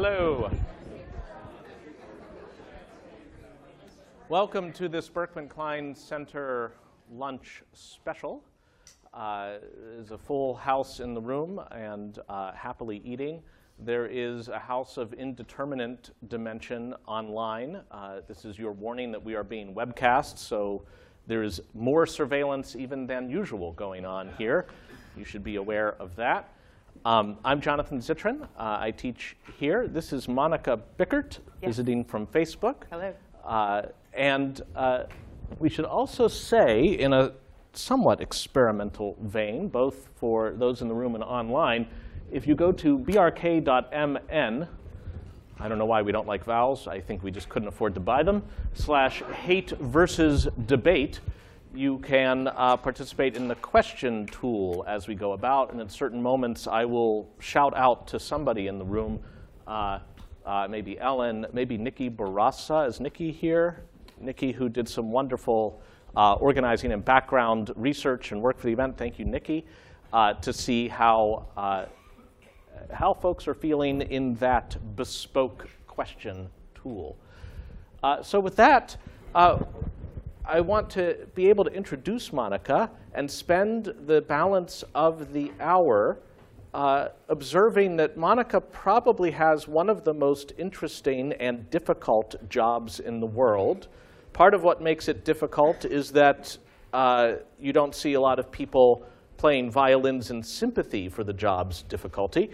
Hello. Welcome to this Berkman Klein Center lunch special. Uh, there's a full house in the room and uh, happily eating. There is a house of indeterminate dimension online. Uh, this is your warning that we are being webcast, so there is more surveillance even than usual going on here. You should be aware of that. Um, I'm Jonathan Zittrain. Uh, I teach here. This is Monika Bickert, Yes. visiting from Facebook. Hello. Uh, and uh, we should also say, in a somewhat experimental vein, both for those in the room and online, if you go to brk.mn, I don't know why we don't like vowels. I think we just couldn't afford to buy them. Slash hate versus debate. You can uh, participate in the question tool as we go about, and at certain moments, I will shout out to somebody in the room. Uh, uh, maybe Ellen, maybe Nikki Bourassa. Is Nikki here? Nikki, who did some wonderful uh, organizing and background research and work for the event. Thank you, Nikki, uh, to see how uh, how folks are feeling in that bespoke question tool. So with that, I want to be able to introduce Monika and spend the balance of the hour uh, observing that Monika probably has one of the most interesting and difficult jobs in the world. Part of what makes it difficult is that uh, you don't see a lot of people playing violins in sympathy for the job's difficulty.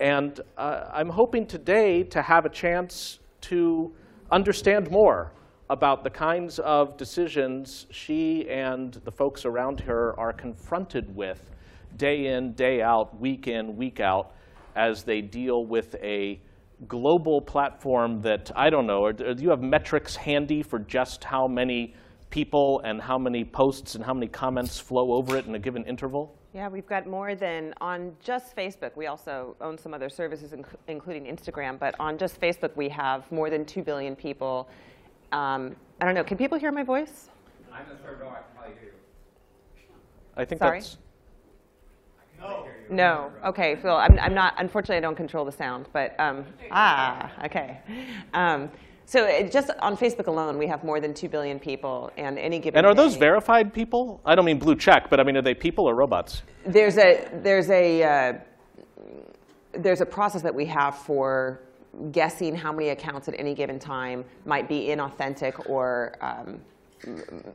And uh, I'm hoping today to have a chance to understand more about the kinds of decisions she and the folks around her are confronted with day in, day out, week in, week out, as they deal with a global platform that, I don't know, or do you have metrics handy for just how many people and how many posts and how many comments flow over it in a given interval? Yeah, we've got more than on just Facebook. We also own some other services, inc- including Instagram. But on just Facebook, we have more than 2 billion people. Um, I don't know. Can people hear my voice? I'm the third row, I can probably hear you. I think Sorry? that's No. No. Okay, Phil. I'm, I'm not. Unfortunately, I don't control the sound. But um, ah, okay. Um, so it, just on Facebook alone, we have more than 2 billion people, and any given And are those verified people? I don't mean blue check, but I mean, are they people or robots? There's a there's a uh, there's a process that we have for guessing how many accounts at any given time might be inauthentic or um,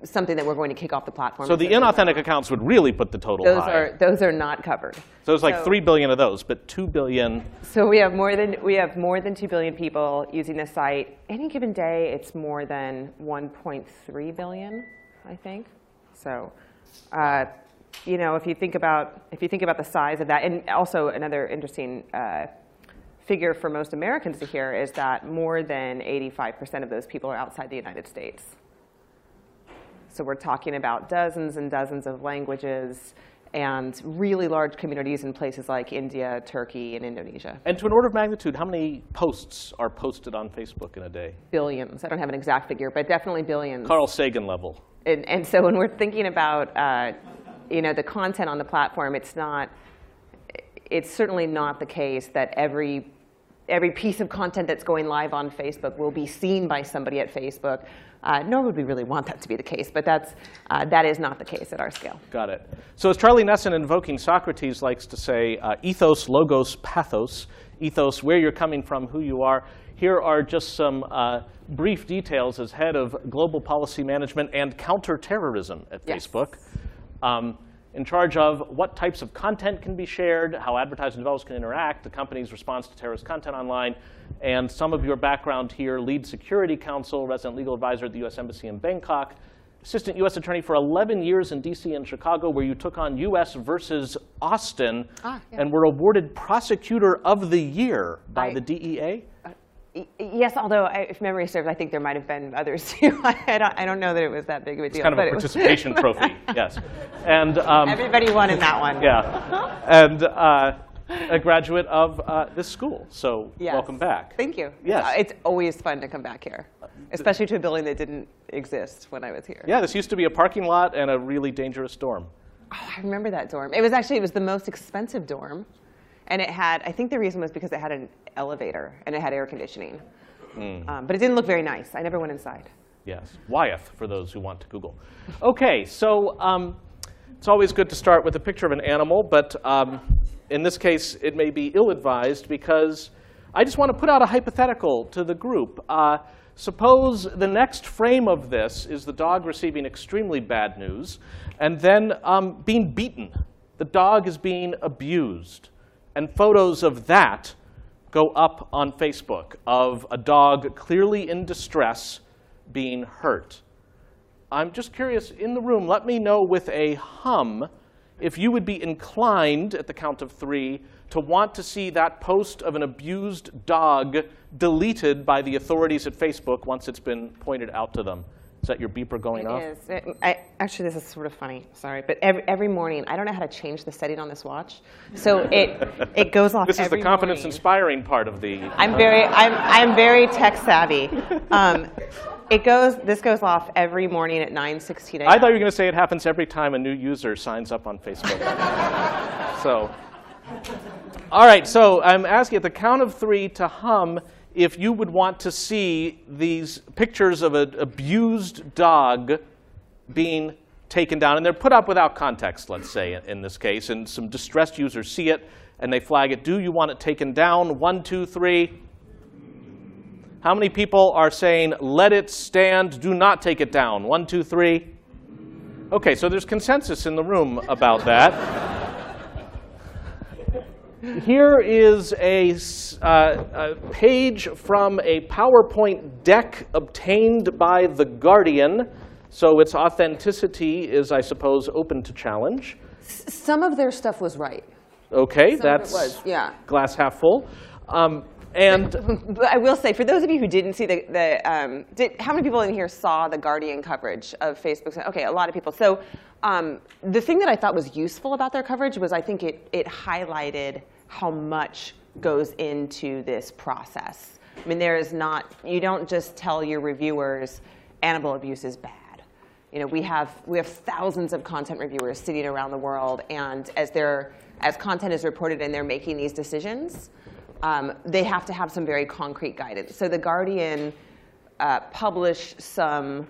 something that we're going to kick off the platform. So the inauthentic accounts would really put the total those high. are those are not covered. so it's like so- 3 billion of those, but 2 billion. So we have more than we have more than two billion people using this site. Any given day, it's more than 1.3 billion, I think. So, uh, you know, if you think about if you think about the size of that, and also another interesting uh, figure for most Americans to hear is that more than 85% of those people are outside the United States. So we're talking about dozens and dozens of languages and really large communities in places like India, Turkey, and Indonesia. And to an order of magnitude, how many posts are posted on Facebook in a day? Billions. I don't have an exact figure, but definitely billions. Carl Sagan level. And, and so when we're thinking about uh, you know, the content on the platform, it's not, it's certainly not the case that every, every piece of content that's going live on Facebook will be seen by somebody at Facebook. Uh, nor would we really want that to be the case, but that's, uh, that is not the case at our scale. Got it. So as Charlie Nesson invoking Socrates likes to say, uh, ethos, logos, pathos. Ethos, where you're coming from, who you are. Here are just some uh, brief details as head of global policy management and counterterrorism at Yes. Facebook. Um, in charge of what types of content can be shared, how advertisers and developers can interact, the company's response to terrorist content online, and some of your background here, lead security counsel, resident legal advisor at the US Embassy in Bangkok, assistant US attorney for 11 years in DC and Chicago, where you took on US versus Austin Ah, yeah. and were awarded prosecutor of the year by I- the DEA. Yes, although I, if memory serves, I think there might have been others too. I don't, I don't know that it was that big of a deal. Kind of a participation trophy, yes. And um, Everybody won in that one. yeah, and uh, a graduate of uh, this school. So Yes. welcome back. Thank you. Yes. Uh, It's always fun to come back here, especially to a building that didn't exist when I was here. Yeah, this used to be a parking lot and a really dangerous dorm. Oh, I remember that dorm. It was actually it was the most expensive dorm, and it had. I think the reason was because it had an elevator, and it had air conditioning. Um, but it didn't look very nice. I never went inside. Yes, Wyeth, for those who want to Google. Okay, so um, it's always good to start with a picture of an animal, but um, in this case, it may be ill-advised because I just want to put out a hypothetical to the group. Uh, suppose the next frame of this is the dog receiving extremely bad news and then um, being beaten. The dog is being abused. And photos of that go up on Facebook of a dog clearly in distress being hurt. I'm just curious, in the room, let me know with a hum if you would be inclined, at the count of three, to want to see that post of an abused dog deleted by the authorities at Facebook once it's been pointed out to them. Is that your beeper going It off? is. It- I, actually, this is sort of funny. Sorry, but every, every morning, I don't know how to change the setting on this watch, so it it goes off. This is the confidence morning. inspiring part of the. I'm very I'm I'm very tech savvy. Um, it goes. This goes off every morning at 9:16 a.m. I thought you were going to say it happens every time a new user signs up on Facebook. so, all right. So I'm asking at the count of three to hum if you would want to see these pictures of an abused dog being taken down, and they're put up without context. Let's say in this case, and some distressed users see it and they flag it. Do you want it taken down? One, two, three. How many people are saying, let it stand, do not take it down? One, two, three. Okay, so there's consensus in the room about that. Here is a, s- uh, a page from a PowerPoint deck obtained by The Guardian. So its authenticity is, I suppose, open to challenge. Some of their stuff was right. Okay, Some that's was, yeah. glass half full. Um, and I will say, for those of you who didn't see the, the um, did, how many people in here saw the Guardian coverage of Facebook? Okay, a lot of people. So um, the thing that I thought was useful about their coverage was I think it, it highlighted how much goes into this process. I mean, there is not, you don't just tell your reviewers animal abuse is bad. You know, we have we have thousands of content reviewers sitting around the world, and as they're as content is reported and they're making these decisions, um, they have to have some very concrete guidance. So the Guardian uh, published some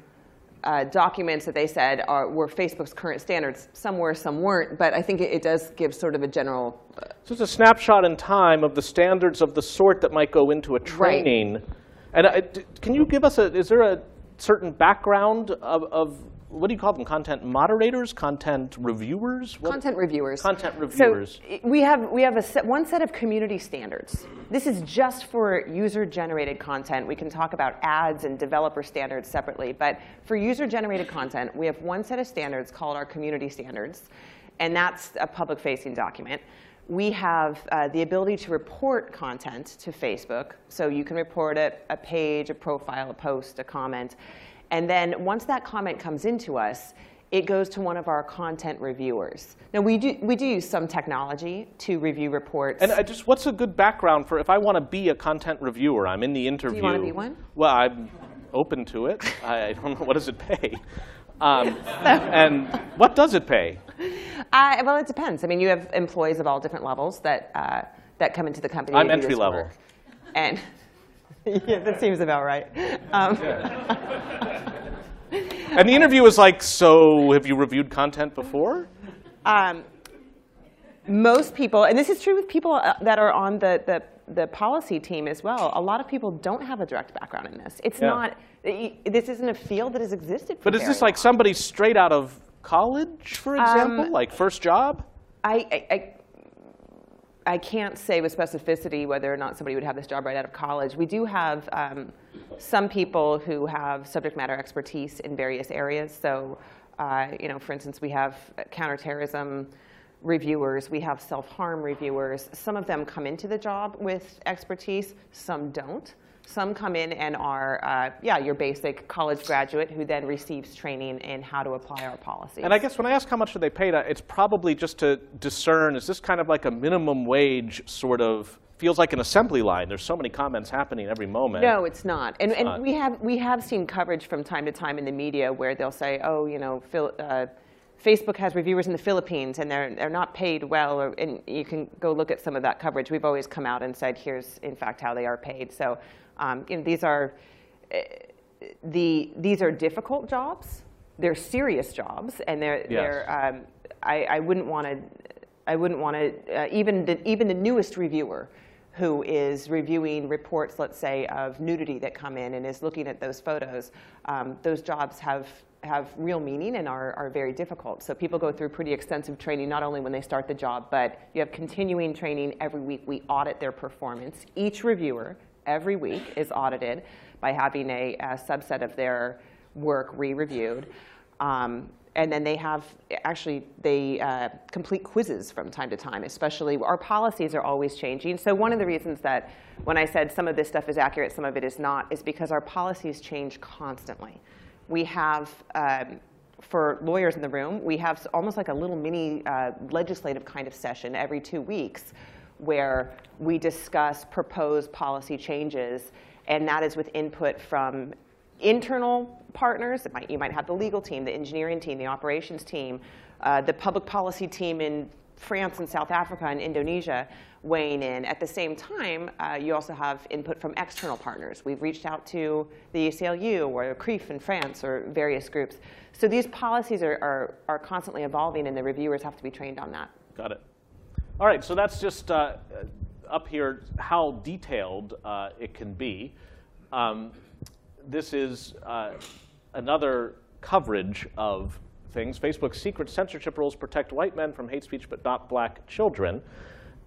uh, documents that they said are, were Facebook's current standards. Some were, some weren't, but I think it, it does give sort of a general. So it's a snapshot in time of the standards of the sort that might go into a training. And uh, d- can you give us a, is there a certain background of, of what do you call them? Content moderators? Content reviewers? What- Content reviewers. Content reviewers. i- we have we have a set, one set of community standards. This is just for user-generated content. We can talk about ads and developer standards separately, but for user-generated content, we have one set of standards called our community standards, and that's a public-facing document. We have uh, the ability to report content to Facebook, so you can report a, a page, a profile, a post, a comment, and then once that comment comes into us, it goes to one of our content reviewers. Now, we do, we do use some technology to review reports. And I just, what's a good background for if I want to be a content reviewer? I'm in the interview. Do you wanna be one? Well, I'm open to it. I I don't know what does it pay, um, and what does it pay? Uh, well, it depends. I mean, you have employees of all different levels that, uh, that come into the company. I'm to do this entry level. work. And yeah, that seems about right. Um, And the interview is like, so have you reviewed content before? um, most people, and this is true with people uh, that are on the, the, the policy team as well, a lot of people don't have a direct background in this. It's Yeah. not, this isn't a field that has existed for But is this like somebody straight out of college, for example? Um, like first job? I, I, I, I can't say with specificity whether or not somebody would have this job right out of college. We do have um, some people who have subject matter expertise in various areas. So, uh, you know, for instance, we have counterterrorism reviewers, we have self-harm reviewers. Some of them come into the job with expertise, some don't. Some come in and are, uh, yeah, your basic college graduate who then receives training in how to apply our policies. And I guess when I ask how much do they pay, it's probably just to discern, is this kind of like a minimum wage sort of, feels like an assembly line. There's so many comments happening every moment. No, it's not. And, and not. we have we have seen coverage from time to time in the media where they'll say, oh, you know, Phil, uh, Facebook has reviewers in the Philippines, and they're, they're not paid well, or, and you can go look at some of that coverage. We've always come out and said, here's, in fact, how they are paid. So um, you know, these are eh, the these are difficult jobs. They're serious jobs, and they're Yes. they're. Um, I, I wouldn't want to. I wouldn't want to. Uh, even the even the newest reviewer, who is reviewing reports, let's say, of nudity that come in and is looking at those photos, um, those jobs have have real meaning and are, are very difficult. So people go through pretty extensive training, not only when they start the job, but you have continuing training every week. We audit their performance. Each reviewer every week is audited by having a, a subset of their work re-reviewed. Um, and then they have, actually, they uh, complete quizzes from time to time, especially, our policies are always changing. So one of the reasons that when I said some of this stuff is accurate, some of it is not, is because our policies change constantly. We have, um, for lawyers in the room, we have almost like a little mini uh, legislative kind of session every two weeks where we discuss proposed policy changes, and that is with input from internal partners. Might, you might have the legal team, the engineering team, the operations team, uh, the public policy team in France and South Africa and Indonesia weighing in. At the same time, uh, you also have input from external partners. We've reached out to the ACLU or CRIF in France or various groups. So these policies are, are, are constantly evolving, and the reviewers have to be trained on that. Got it. All right, so that's just uh, up here how detailed uh, it can be. Um, this is uh, another coverage of things. Facebook's secret censorship rules protect white men from hate speech but not black children.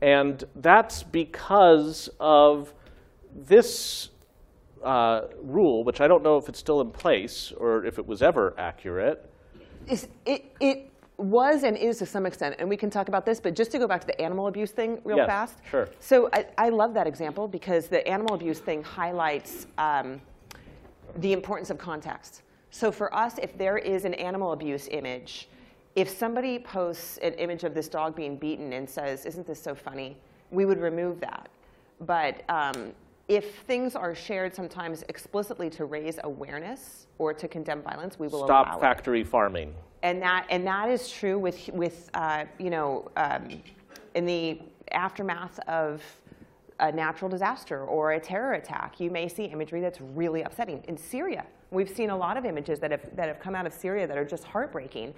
And that's because of this uh, rule, which I don't know if it's still in place or if it was ever accurate. It, it was and is to some extent, and we can talk about this, but just to go back to the animal abuse thing real Yes, fast. sure. So I, I love that example because the animal abuse thing highlights um, the importance of context. So for us, if there is an animal abuse image, if somebody posts an image of this dog being beaten and says, isn't this so funny, we would remove that. But um, if things are shared sometimes explicitly to raise awareness or to condemn violence, we will allow Stop factory farming. And that and that is true with with uh, you know um, in the aftermath of a natural disaster or a terror attack, you may see imagery that's really upsetting. In Syria, we've seen a lot of images that have that have come out of Syria that are just heartbreaking,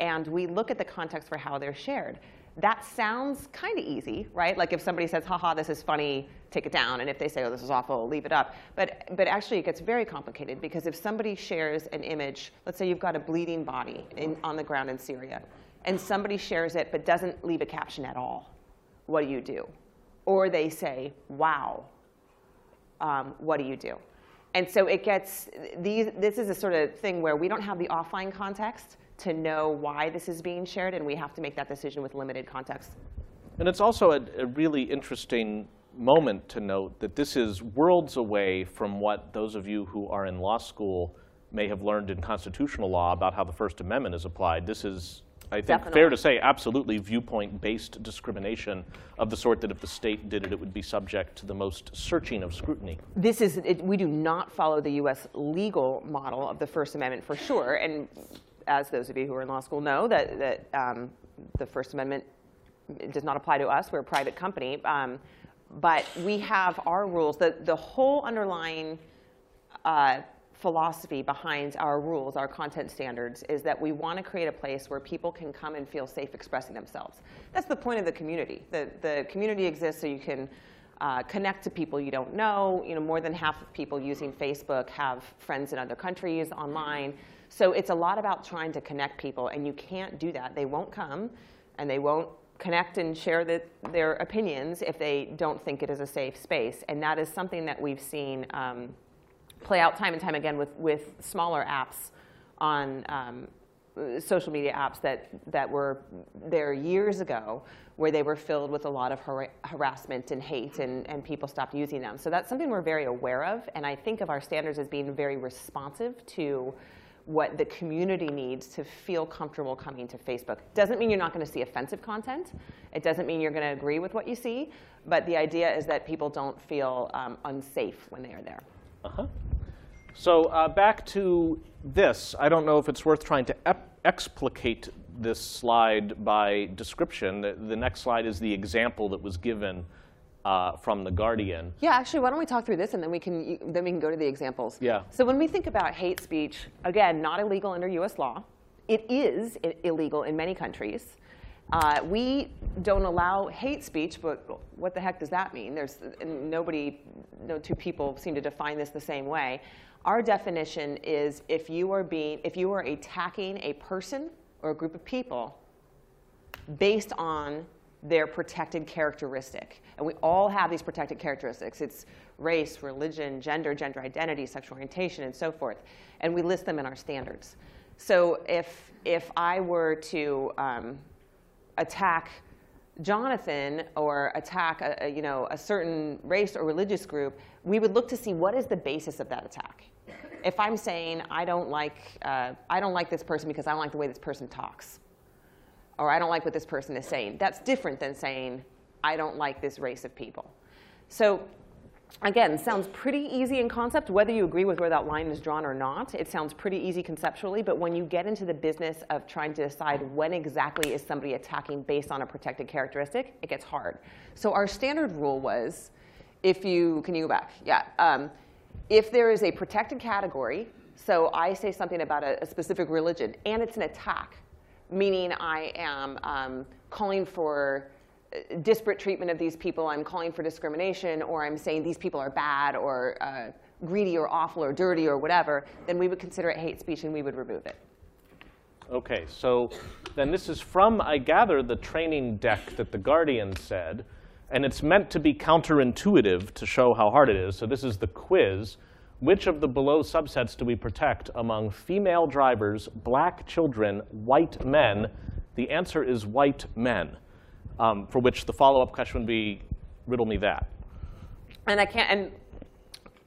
and we look at the context for how they're shared. That sounds kind of easy, right? Like if somebody says, haha, this is funny, take it down. And if they say, oh, this is awful, leave it up. But, but actually, it gets very complicated because if somebody shares an image, let's say you've got a bleeding body in, on the ground in Syria, and somebody shares it but doesn't leave a caption at all, what do you do? Or they say, wow, um, what do you do? And so it gets, these, this is a sort of thing where we don't have the offline context to know why this is being shared, and we have to make that decision with limited context. And it's also a, a really interesting moment to note that this is worlds away from what those of you who are in law school may have learned in constitutional law about how the First Amendment is applied. This is, I think, fair to say, absolutely viewpoint based discrimination of the sort that if the state did it, it would be subject to the most searching of scrutiny. This is, it, we do not follow the US legal model of the First Amendment for sure. And as those of you who are in law school know, that, that um, the First Amendment does not apply to us. We're a private company. Um, but we have our rules. The, the whole underlying uh, philosophy behind our rules, our content standards, is that we want to create a place where people can come and feel safe expressing themselves. That's the point of the community. The, the community exists so you can uh, connect to people you don't know. You know, more than half of people using Facebook have friends in other countries online. So it's a lot about trying to connect people, and you can't do that. They won't come, and they won't connect and share the, their opinions if they don't think it is a safe space. And that is something that we've seen um, play out time and time again with, with smaller apps on um, social media apps that, that were there years ago where they were filled with a lot of har- harassment and hate and, and people stopped using them. So that's something we're very aware of. And I think of our standards as being very responsive to what the community needs to feel comfortable coming to Facebook. Doesn't mean you're not going to see offensive content. It doesn't mean you're going to agree with what you see. But the idea is that people don't feel um, unsafe when they are there. Uh-huh. So uh, back to this. I don't know if it's worth trying to explicate this slide by description. The, the next slide is the example that was given uh, from The Guardian. Yeah, actually, why don't we talk through this and then we can then we can go to the examples. Yeah. So when we think about hate speech, again, not illegal under U.S. law. It is illegal in many countries. Uh, we don't allow hate speech, but what the heck does that mean? There's nobody, no two people seem to define this the same way. Our definition is if you are being, if you are attacking a person or a group of people based on their protected characteristic. And we all have these protected characteristics. It's race, religion, gender, gender identity, sexual orientation, and so forth. And we list them in our standards. So if, if I were to um, attack Jonathan or attack a, a, you know, a certain race or religious group, we would look to see what is the basis of that attack. If I'm saying I don't like, uh, I don't like this person because I don't like the way this person talks, or I don't like what this person is saying. That's different than saying, I don't like this race of people. So again, sounds pretty easy in concept, whether you agree with where that line is drawn or not. It sounds pretty easy conceptually, but when you get into the business of trying to decide when exactly is somebody attacking based on a protected characteristic, it gets hard. So our standard rule was, if you, can you go back? Yeah. Um, if there is a protected category, so I say something about a, a specific religion, and it's an attack, meaning I am um, calling for uh, disparate treatment of these people, I'm calling for discrimination, or I'm saying these people are bad or uh, greedy or awful or dirty or whatever, then we would consider it hate speech and we would remove it. Okay, so then this is from, I gather, the training deck that The Guardian said, and it's meant to be counterintuitive to show how hard it is. So this is the quiz. Which of the below subsets do we protect among female drivers, black children, white men? The answer is white men, um, for which the follow-up question would be, riddle me that. And I can't, and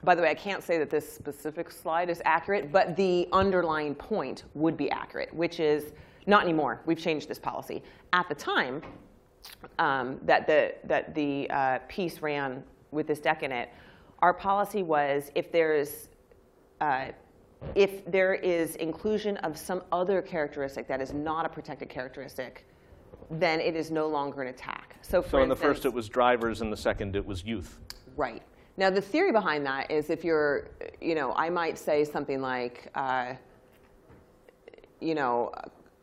by the way, I can't say that this specific slide is accurate, but the underlying point would be accurate, which is not anymore. We've changed this policy. At the time um, that the, that the uh, piece ran with this deck in it, our policy was if there's uh, if there is inclusion of some other characteristic that is not a protected characteristic, then it is no longer an attack. So, for So in the first it was drivers, in the second it was youth. Right. Now, the theory behind that is if you're, you know, I might say something like, uh, you know,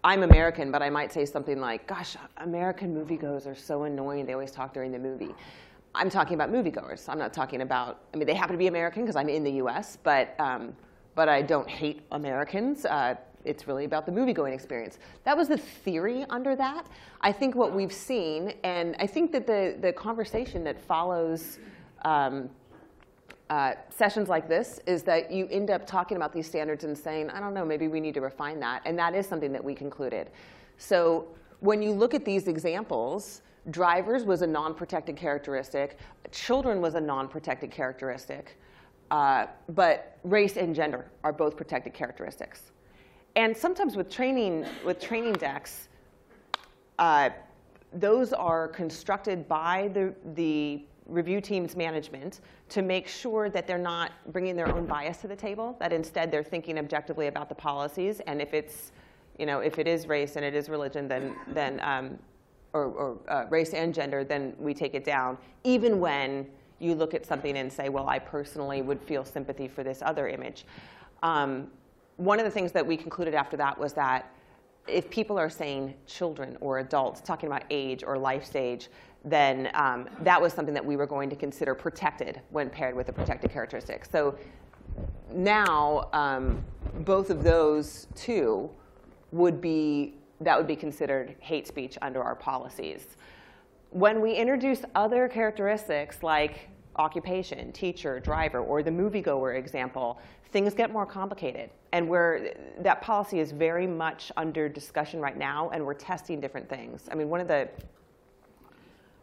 I'm American, but I might say something like, gosh, American moviegoers are so annoying. They always talk during the movie. I'm talking about moviegoers. I'm not talking about, I mean, they happen to be American because I'm in the US, but, um, but I don't hate Americans. Uh, it's really about the movie-going experience. That was the theory under that. I think what we've seen, and I think that the, the conversation that follows um, uh, sessions like this is that you end up talking about these standards and saying, I don't know, maybe we need to refine that. And that is something that we concluded. So when you look at these examples, drivers was a non-protected characteristic, children was a non-protected characteristic, uh, but race and gender are both protected characteristics. And sometimes with training, with training decks, uh, those are constructed by the, the review team's management to make sure that they're not bringing their own bias to the table, that instead they're thinking objectively about the policies. And if it's, you know, if it is race and it is religion, then, then um, or, or uh, race and gender, then we take it down, even when you look at something and say, well, I personally would feel sympathy for this other image. Um, one of the things that we concluded after that was that if people are saying children or adults, talking about age or life stage, then um, that was something that we were going to consider protected when paired with a protected characteristic. So now, um, both of those two would be, that would be considered hate speech under our policies. When we introduce other characteristics like occupation, teacher, driver, or the moviegoer example, things get more complicated. And we're, that policy is very much under discussion right now, and we're testing different things. I mean, one of the,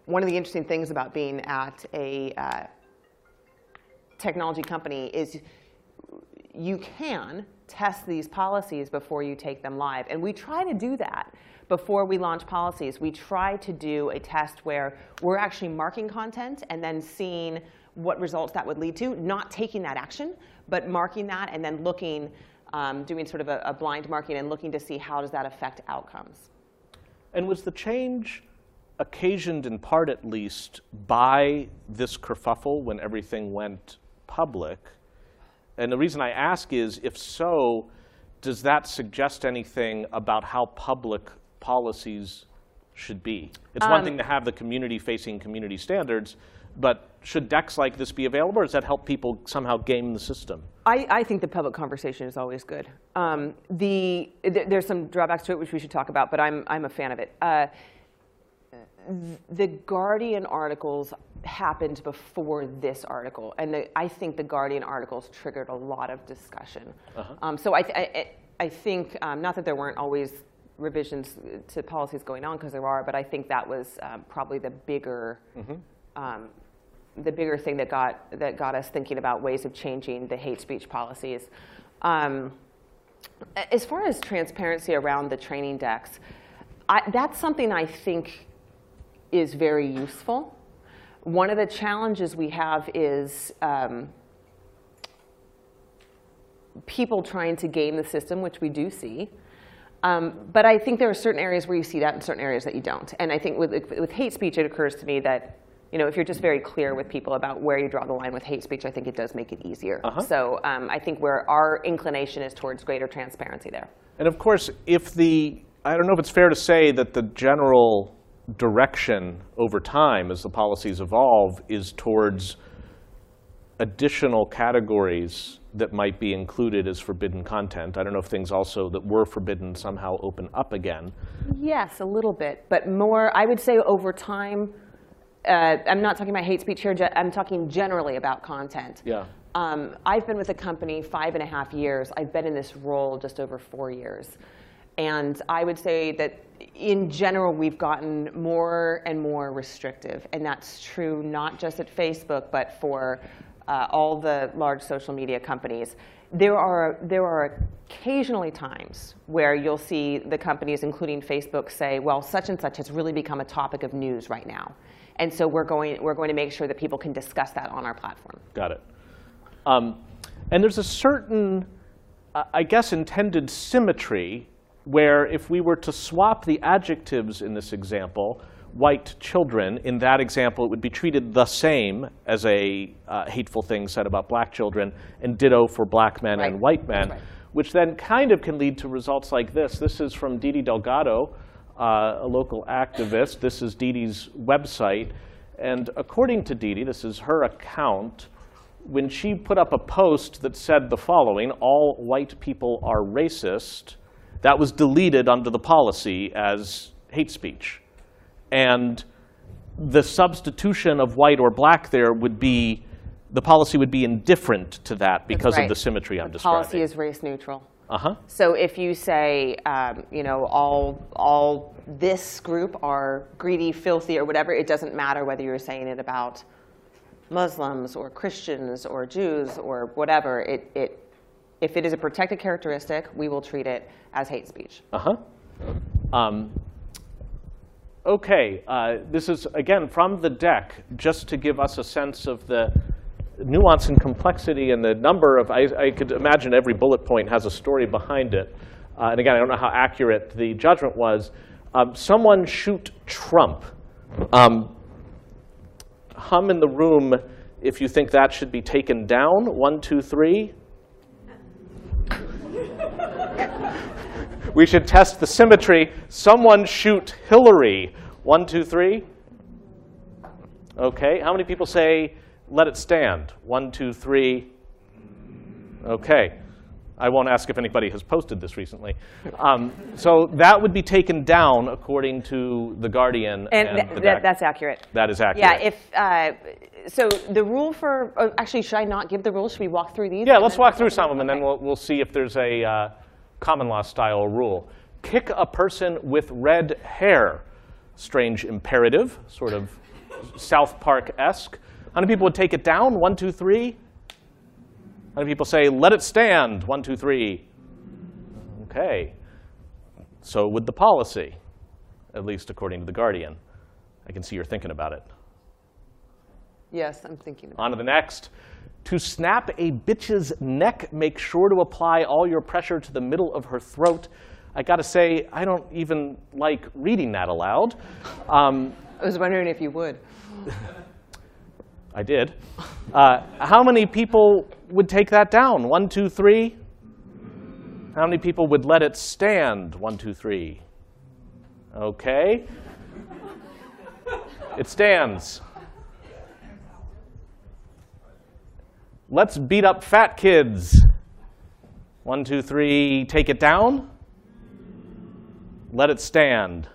one of the interesting things about being at a uh, technology company is you can test these policies before you take them live. And we try to do that before we launch policies. We try to do a test where we're actually marking content and then seeing what results that would lead to, not taking that action, but marking that and then looking, um, doing sort of a, a blind marking and looking to see how does that affect outcomes. And was the change occasioned in part at least by this kerfuffle when everything went public? And the reason I ask is if so, does that suggest anything about how public policies should be? It's one thing to have the community facing community standards, but should decks like this be available or does that help people somehow game the system? I, I think the public conversation is always good. Um, the, th- there's some drawbacks to it which we should talk about, but I'm, I'm a fan of it. Uh, the Guardian articles happened before this article, and the, I think the Guardian articles triggered a lot of discussion. Um, so I, th- I, I I think, um, not that there weren't always revisions to policies going on, because there are, but I think that was um, probably the bigger, um, the bigger thing that got that got us thinking about ways of changing the hate speech policies. Um, as far as transparency around the training decks, I, that's something I think is very useful. One of the challenges we have is um, people trying to game the system, which we do see. Um, but I think there are certain areas where you see that and certain areas that you don't. And I think with, with hate speech, it occurs to me that you know, if you're just very clear with people about where you draw the line with hate speech, I think it does make it easier. So um, I think where our inclination is towards greater transparency there. And of course, if the, I don't know if it's fair to say that the general direction over time as the policies evolve is towards additional categories that might be included as forbidden content. I don't know if things also that were forbidden somehow open up again. Yes, a little bit, but more, I would say over time, uh, I'm not talking about hate speech here, I'm talking generally about content. Yeah. Um, I've been with the company five and a half years. I've been in this role just over four years. And I would say that in general, we've gotten more and more restrictive. And that's true not just at Facebook, but for uh, all the large social media companies. There are, there are occasionally times where you'll see the companies, including Facebook, say, well, such and such has really become a topic of news right now. And so we're going, we're going to make sure that people can discuss that on our platform. Got it. Um, and there's a certain, uh, I guess, intended symmetry where if we were to swap the adjectives in this example, white children, in that example, it would be treated the same as a uh, hateful thing said about black children, and ditto for black men and white men, right. which then kind of can lead to results like this. This is from Didi Delgado, uh, a local activist. This is Didi's website. And according to Didi, this is her account, when she put up a post that said the following all white people are racist, that was deleted under the policy as hate speech. And the substitution of white or black there would be, the policy would be indifferent to that because of the symmetry I'm The describing. policy is race neutral. uh huh. So if you say, um, you know, all, all this group are greedy, filthy, or whatever, it doesn't matter whether you're saying it about Muslims or Christians or Jews or whatever. It, it, if it is a protected characteristic, we will treat it as hate speech. Uh huh. Um, okay, uh, this is again from the deck, just to give us a sense of the nuance and complexity and the number of. I, I could imagine every bullet point has a story behind it. Uh, and again, I don't know how accurate the judgment was. Um, someone shoot Trump. Um, hum in the room if you think that should be taken down. One, two, three. We should test the symmetry. Someone shoot Hillary. One, two, three. Okay. How many people say let it stand? One, two, three. Okay. I won't ask if anybody has posted this recently. Um, so that would be taken down according to the Guardian And and, th- the deck. that's accurate. that is accurate. Yeah, if, uh, so the rule for, oh, actually, should I not give the rules? Should we walk through these? Yeah, let's walk through some of them, and then we'll, we'll see if there's a uh, common law style rule. Kick a person with red hair. Strange imperative, sort of South Park esque. How many people would take it down? One, two, three. How many people say, let it stand? One, two, three. Okay. So would the policy, at least according to The Guardian. I can see you're thinking about it. Yes, I'm thinking about On to the next. To snap a bitch's neck, make sure to apply all your pressure to the middle of her throat. I got to say, I don't even like reading that aloud. Um, I was wondering if you would. I did. Uh, how many people would take that down? One, two, three. How many people would let it stand? One, two, three. Okay. It stands. Let's beat up fat kids. One, two, three, take it down. Let it stand.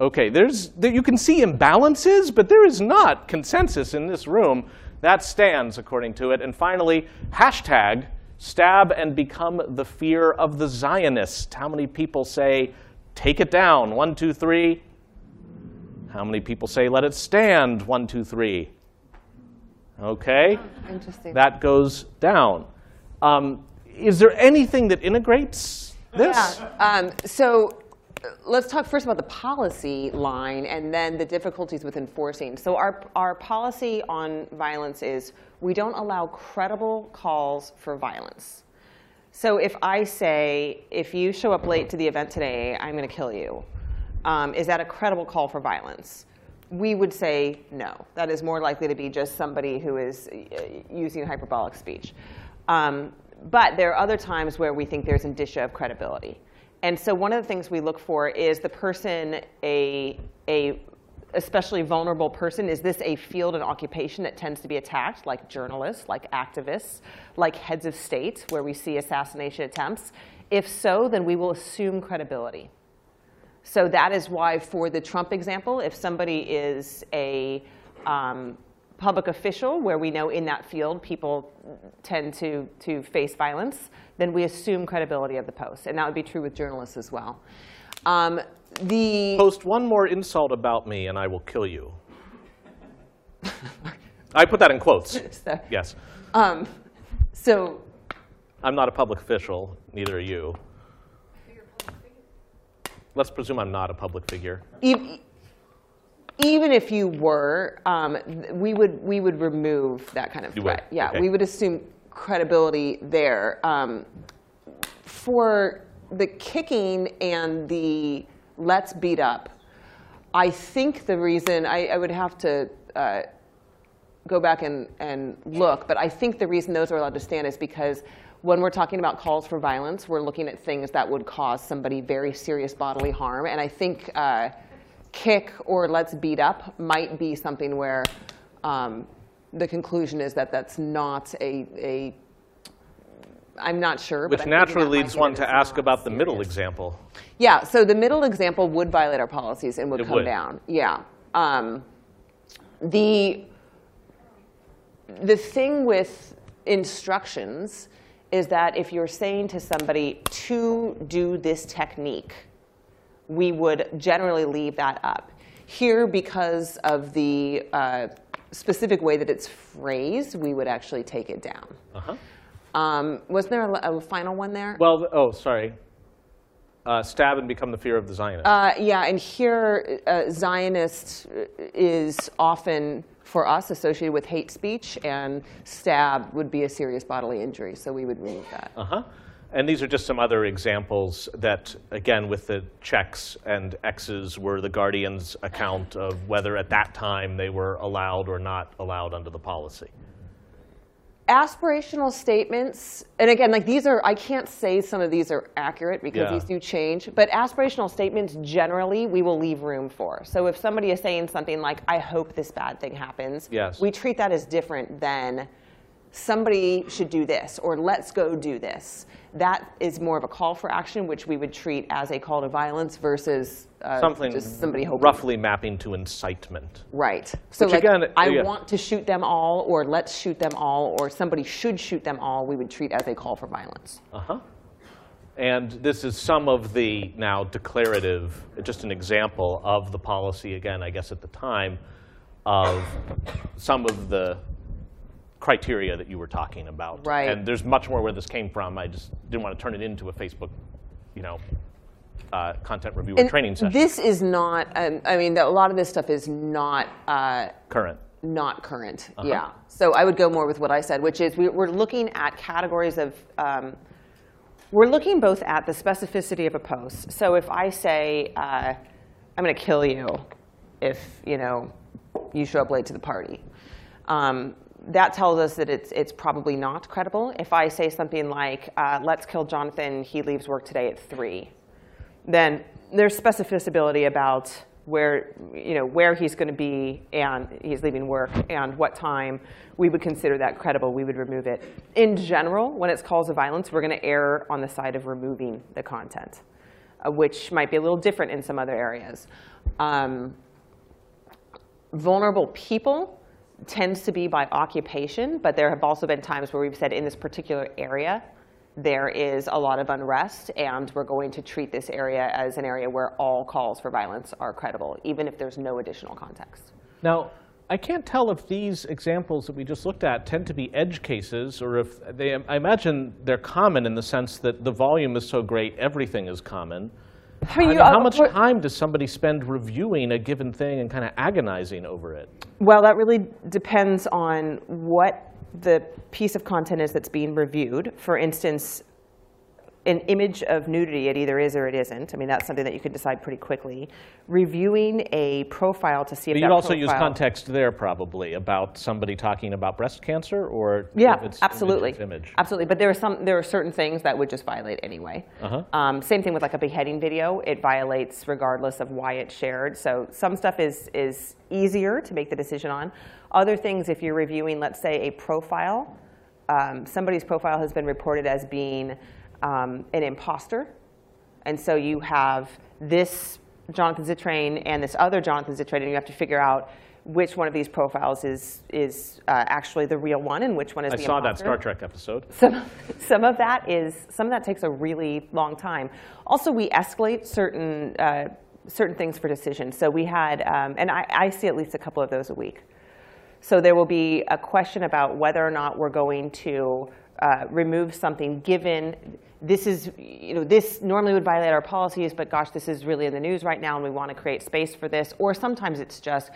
Okay, there's, there, you can see imbalances, but there is not consensus in this room. That stands according to it. And finally, hashtag stab and become the fear of the Zionists. How many people say, take it down? One, two, three. How many people say, let it stand? One, two, three. Okay, Interesting. that goes down. Um, is there anything that integrates this? Yeah. Um, so let's talk first about the policy line and then the difficulties with enforcing. So our, our policy on violence is we don't allow credible calls for violence. So if I say, if you show up late to the event today, I'm going to kill you, um, is that a credible call for violence? We would say no. That is more likely to be just somebody who is uh, using hyperbolic speech. Um, but there are other times where we think there's indicia of credibility. And so one of the things we look for is the person a, a especially vulnerable person? Is this a field and occupation that tends to be attacked, like journalists, like activists, like heads of state, where we see assassination attempts? If so, then we will assume credibility. So that is why, for the Trump example, if somebody is a um, public official, where we know in that field people tend to, to face violence, then we assume credibility of the post. And that would be true with journalists as well. Um, the Post one more insult about me and I will kill you. I put that in quotes. so, Yes. um, so I'm not a public official, neither are you. Let's presume I'm not a public figure. even if you were, um, we would we would remove that kind of You would? threat. Yeah, Okay. we would assume credibility there. Um, for the kicking and the let's beat up, I think the reason I, I would have to uh, go back and, and look, but I think the reason those are allowed to stand is because when we're talking about calls for violence, we're looking at things that would cause somebody very serious bodily harm. And I think uh, kick or let's beat up might be something where um, the conclusion is that that's not a, a I'm not sure. but Which naturally leads one to ask about the middle example. Yeah, so the middle example would violate our policies and would It come would. down. Yeah. Um, the the thing with instructions is that if you're saying to somebody to do this technique, we would generally leave that up. Here, because of the uh, specific way that it's phrased, we would actually take it down. Uh-huh. Um, was there a, a final one there? Well, oh, sorry. Uh, stab and become the fear of the Zionist. Uh, yeah, and here, uh, Zionist is often, for us, associated with hate speech, and stab would be a serious bodily injury, so we would remove that. Uh-huh. And these are just some other examples that, again, with the checks and X's were the Guardian's account of whether at that time they were allowed or not allowed under the policy. Aspirational statements, and again, like these are, I can't say some of these are accurate because Yeah. these do change, but aspirational statements generally we will leave room for. So if somebody is saying something like, I hope this bad thing happens, Yes. we treat that as different than somebody should do this or let's go do this. That is more of a call for action, which we would treat as a call to violence versus uh, Something just somebody hoping. roughly mapping to incitement. Right. So Which like, again, I yeah. want to shoot them all, or let's shoot them all, or somebody should shoot them all. We would treat as a call for violence. Uh-huh. And this is some of the now declarative, just an example of the policy, again, I guess at the time, of some of the criteria that you were talking about. Right. And there's much more where this came from. I just didn't want to turn it into a Facebook, you know, uh, content reviewer And training session. This is not. Um, I mean, a lot of this stuff is not. Uh, Current. not current. Uh-huh. Yeah. So I would go more with what I said, which is we, we're looking at categories of um, We're looking both at the specificity of a post. So if I say, uh, I'm going to kill you if you know you show up late to the party, um, that tells us that it's, it's probably not credible. If I say something like, uh, let's kill Jonathan, he leaves work today at 3, then there's specificity about where, you know, where he's going to be and he's leaving work and what time. We would consider that credible. We would remove it. In general, when it's calls of violence, we're going to err on the side of removing the content, uh, which might be a little different in some other areas. Um, vulnerable people tends to be by occupation, but there have also been times where we've said in this particular area, there is a lot of unrest, and we're going to treat this area as an area where all calls for violence are credible, even if there's no additional context. Now, I can't tell if these examples that we just looked at tend to be edge cases, or if they, I imagine they're common in the sense that the volume is so great, everything is common. I mean, how much time does somebody spend reviewing a given thing and kind of agonizing over it? Well, that really depends on what the piece of content is that's being reviewed. For instance, an image of nudity, it either is or it isn't. I mean, that's something that you can decide pretty quickly. Reviewing a profile to see if But you'd also use context there probably about somebody talking about breast cancer or Yeah, if it's absolutely. Image, image. Absolutely, but there are some there are certain things that would just violate anyway. Uh-huh. Um, same thing with like a beheading video; it violates regardless of why it's shared. So some stuff is is easier to make the decision on. Other things, if you're reviewing, let's say a profile, um, somebody's profile has been reported as being um, an imposter, and so you have this Jonathan Zittrain and this other Jonathan Zittrain, and you have to figure out which one of these profiles is is uh, actually the real one and which one is I the saw that. Star Trek episode. Some, some of that is some of that takes a really long time. Also, we escalate certain uh, certain things for decisions. So we had, um, and I, I see at least a couple of those a week. So there will be a question about whether or not we're going to uh, remove something given this is, you know, this normally would violate our policies, but gosh, this is really in the news right now and we want to create space for this. Or sometimes it's just,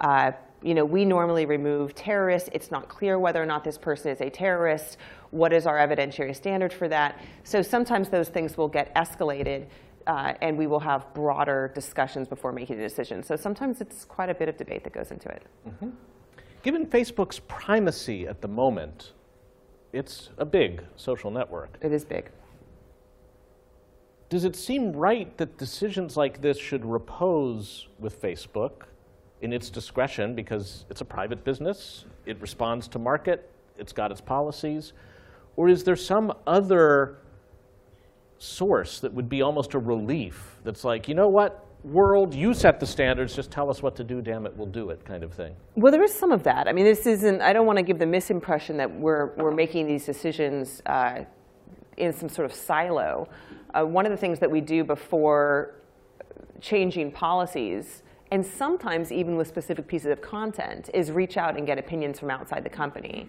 uh, you know, we normally remove terrorists. It's not clear whether or not this person is a terrorist. What is our evidentiary standard for that? So sometimes those things will get escalated uh, and we will have broader discussions before making a decision. So sometimes it's quite a bit of debate that goes into it. Given Facebook's primacy at the moment, it's a big social network. It is big. Does it seem right that decisions like this should repose with Facebook in its discretion because it's a private business, it responds to market, it's got its policies? Or is there some other source that would be almost a relief that's like, you know what, world, you set the standards, just tell us what to do, damn it, we'll do it, kind of thing? Well, there is some of that. I mean, this isn't, I don't want to give the misimpression that we're, we're making these decisions uh, in some sort of silo. Uh, one of the things that we do before changing policies, and sometimes even with specific pieces of content, is reach out and get opinions from outside the company.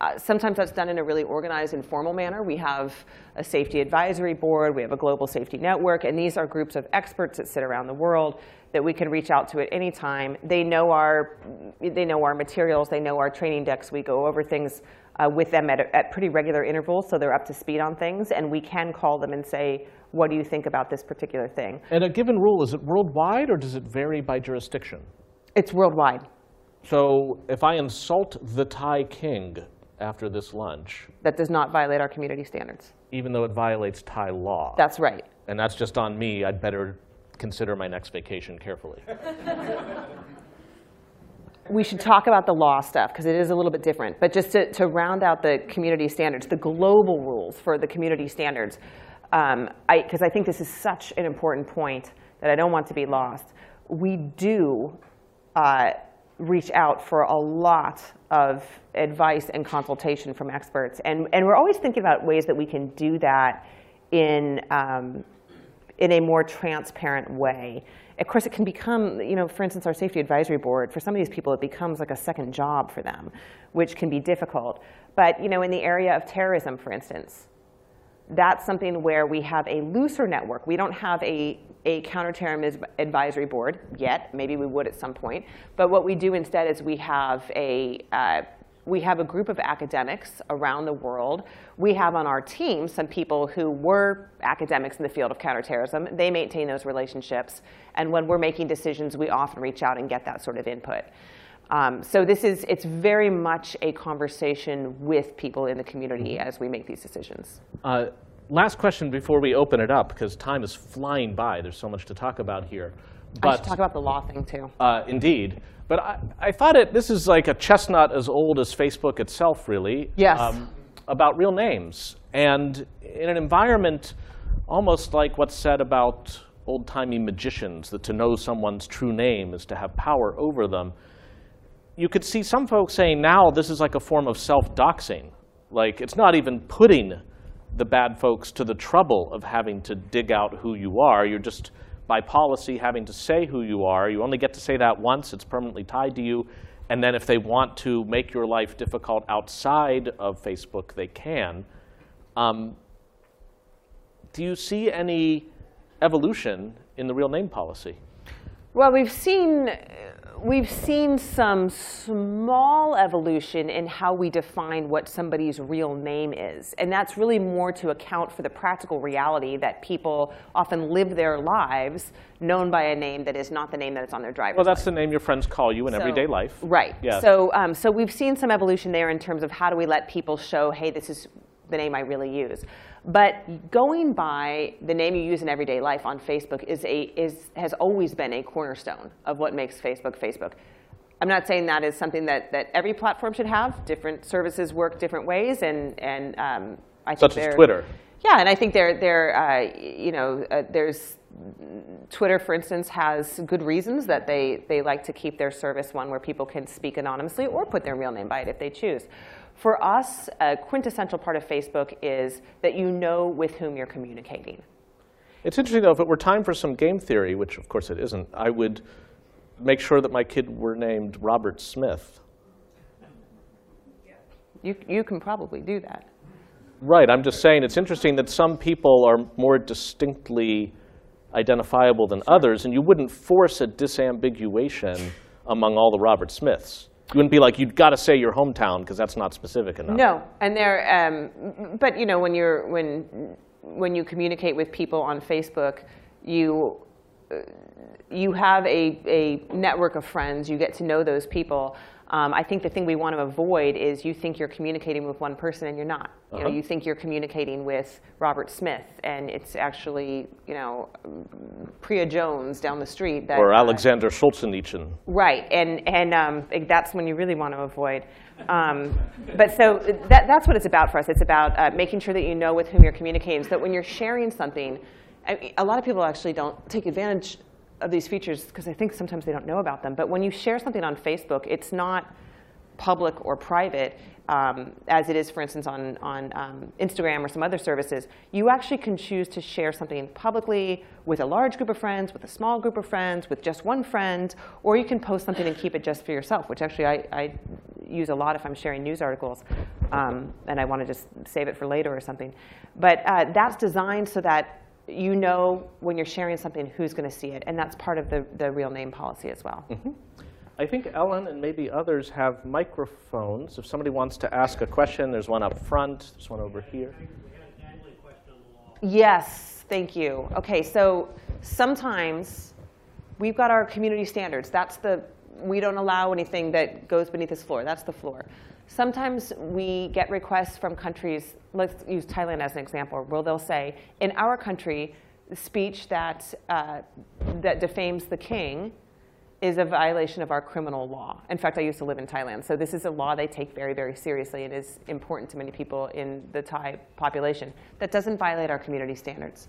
Uh, sometimes that's done in a really organized and formal manner. We have a safety advisory board, we have a global safety network, and these are groups of experts that sit around the world that we can reach out to at any time. They know our, they know our materials, they know our training decks. We go over things uh, with them at, at pretty regular intervals, so they're up to speed on things, and we can call them and say, what do you think about this particular thing? And a given rule, is it worldwide or does it vary by jurisdiction? It's worldwide. So if I insult the Thai king after this lunch, That does not violate our community standards. even though it violates Thai law, That's right. and that's just on me, I'd better consider my next vacation carefully. We should talk about the law stuff because it is a little bit different. But just to, to round out the community standards, the global rules for the community standards, because I, 'cause I think this is such an important point that I don't want to be lost. We do uh, reach out for a lot of advice and consultation from experts. And, and we're always thinking about ways that we can do that in, um, in a more transparent way. Of course, it can become, you know, for instance, our safety advisory board, for some of these people, it becomes like a second job for them, which can be difficult. But, you know, in the area of terrorism, for instance, that's something where we have a looser network. We don't have a, a counterterrorism advisory board yet. Maybe we would at some point. But what we do instead is we have a, uh, we have a group of academics around the world. We have on our team some people who were academics in the field of counterterrorism. They maintain those relationships. And when we're making decisions, we often reach out and get that sort of input. Um, so this is, it's very much a conversation with people in the community as we make these decisions. Uh, last question before we open it up, because time is flying by. There's so much to talk about here. But, I should talk about the law thing too. Uh, indeed. But I, I thought it, this is like a chestnut as old as Facebook itself, really. um, Yes. about real names. And in an environment almost like what's said about old timey magicians, that to know someone's true name is to have power over them, you could see some folks saying now this is like a form of self doxing. Like it's not even putting the bad folks to the trouble of having to dig out who you are. You're just by policy having to say who you are. You only get to say that once, it's permanently tied to you. And then if they want to make your life difficult outside of Facebook, they can. Um, do you see any evolution in the real name policy? Well, we've seen we've seen some small evolution in how we define what somebody's real name is, and that's really more to account for the practical reality that people often live their lives known by a name that is not the name that is on their driver's license. Well, that's the name your friends call you in So- everyday life. Right. Yeah. So, um, so we've seen some evolution there in terms of how do we let people show, hey, this is the name I really use. But going by the name you use in everyday life on Facebook is a, is, has always been a cornerstone of what makes Facebook Facebook. I'm not saying that is something that, that every platform should have. Different services work different ways, and, and um, I think Such as Twitter. Yeah, and I think there, there, uh, you know, uh, there's Twitter, for instance, has good reasons that they, they like to keep their service one where people can speak anonymously or put their real name by it if they choose. For us, a quintessential part of Facebook is that you know with whom you're communicating. It's interesting, though, if it were time for some game theory, which of course it isn't, I would make sure that my kid were named Robert Smith. You, you can probably do that. Right, I'm just saying it's interesting that some people are more distinctly identifiable than others, and you wouldn't force a disambiguation among all the Robert Smiths. You wouldn't be like, you've got to say your hometown because that's not specific enough. No, and there, um, but you know, when you're when when you communicate with people on Facebook, you uh, you have a, a network of friends. You get to know those people. Um, I think the thing we want to avoid is you think you're communicating with one person and you're not. You know, Uh-huh. you think you're communicating with Robert Smith, and it's actually you know Priya Jones down the street. That, Or uh, Alexander Solzhenitsyn. Right, and and um, that's when you really want to avoid. Um, but so that, that's what it's about for us. It's about uh, making sure that you know with whom you're communicating, so that when you're sharing something, a lot of people actually don't take advantage of these features because I think sometimes they don't know about them. But when you share something on Facebook, it's not public or private, um, as it is, for instance, on, on um, Instagram or some other services, you actually can choose to share something publicly with a large group of friends, with a small group of friends, with just one friend, or you can post something and keep it just for yourself, which actually I, I use a lot if I'm sharing news articles um, and I want to just save it for later or something. But uh, that's designed so that you know when you're sharing something who's going to see it, and that's part of the, the real name policy as well. Mm-hmm. I think Ellen and maybe others have microphones. If somebody wants to ask a question, there's one up front, there's one over here. Yes, thank you. Okay, so sometimes we've got our community standards. That's the, we don't allow anything that goes beneath this floor. That's the floor. Sometimes we get requests from countries, let's use Thailand as an example, where they'll say, in our country, speech that, uh, that defames the king is a violation of our criminal law. In fact, I used to live in Thailand, so this is a law they take very, very seriously and is important to many people in the Thai population. That doesn't violate our community standards.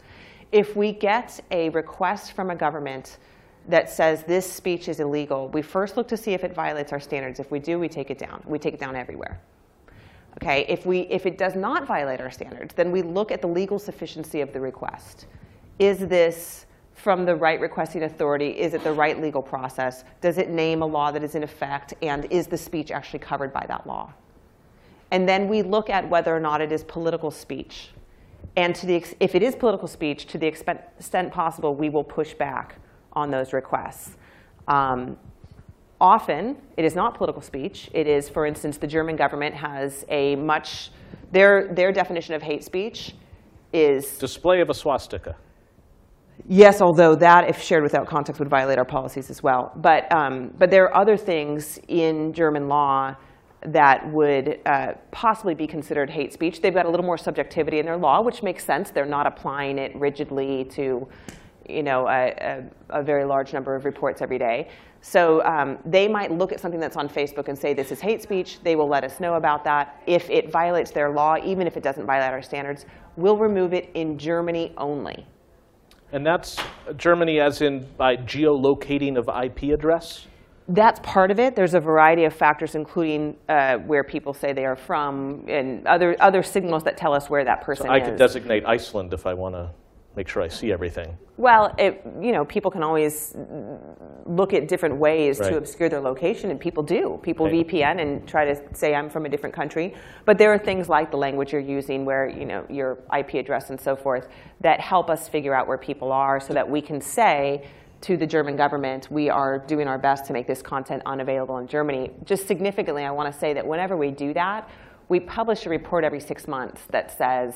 If we get a request from a government that says this speech is illegal, we first look to see if it violates our standards. If we do, we take it down. We take it down everywhere. Okay, if, we, if it does not violate our standards, then we look at the legal sufficiency of the request. Is this from the right requesting authority? Is it the right legal process? Does it name a law that is in effect? And is the speech actually covered by that law? And then we look at whether or not it is political speech. And to the if it is political speech, to the extent possible, we will push back on those requests. Um, often, it is not political speech. It is, for instance, the German government has a much, their, their definition of hate speech is Display of a swastika. Yes, although that, if shared without context, would violate our policies as well. But, um, but there are other things in German law that would uh, possibly be considered hate speech. They've got a little more subjectivity in their law, which makes sense. They're not applying it rigidly to, you know, a, a, a very large number of reports every day. So um, they might look at something that's on Facebook and say this is hate speech. They will let us know about that. If it violates their law, even if it doesn't violate our standards, we'll remove it in Germany only. And that's Germany as in by geolocating of IP address? That's part of it. There's a variety of factors, including uh, where people say they are from and other, other signals that tell us where that person I is. I could designate Iceland if I want to make sure I see everything. well, it, you know, people can always look at different ways Right. to obscure their location, and people do. People Right. VPN and try to say I'm from a different country. But there are things like the language you're using, where you know your IP address and so forth, that help us figure out where people are, so that we can say to the German government, we are doing our best to make this content unavailable in Germany. Just significantly, I want to say that whenever we do that, we publish a report every six months that says,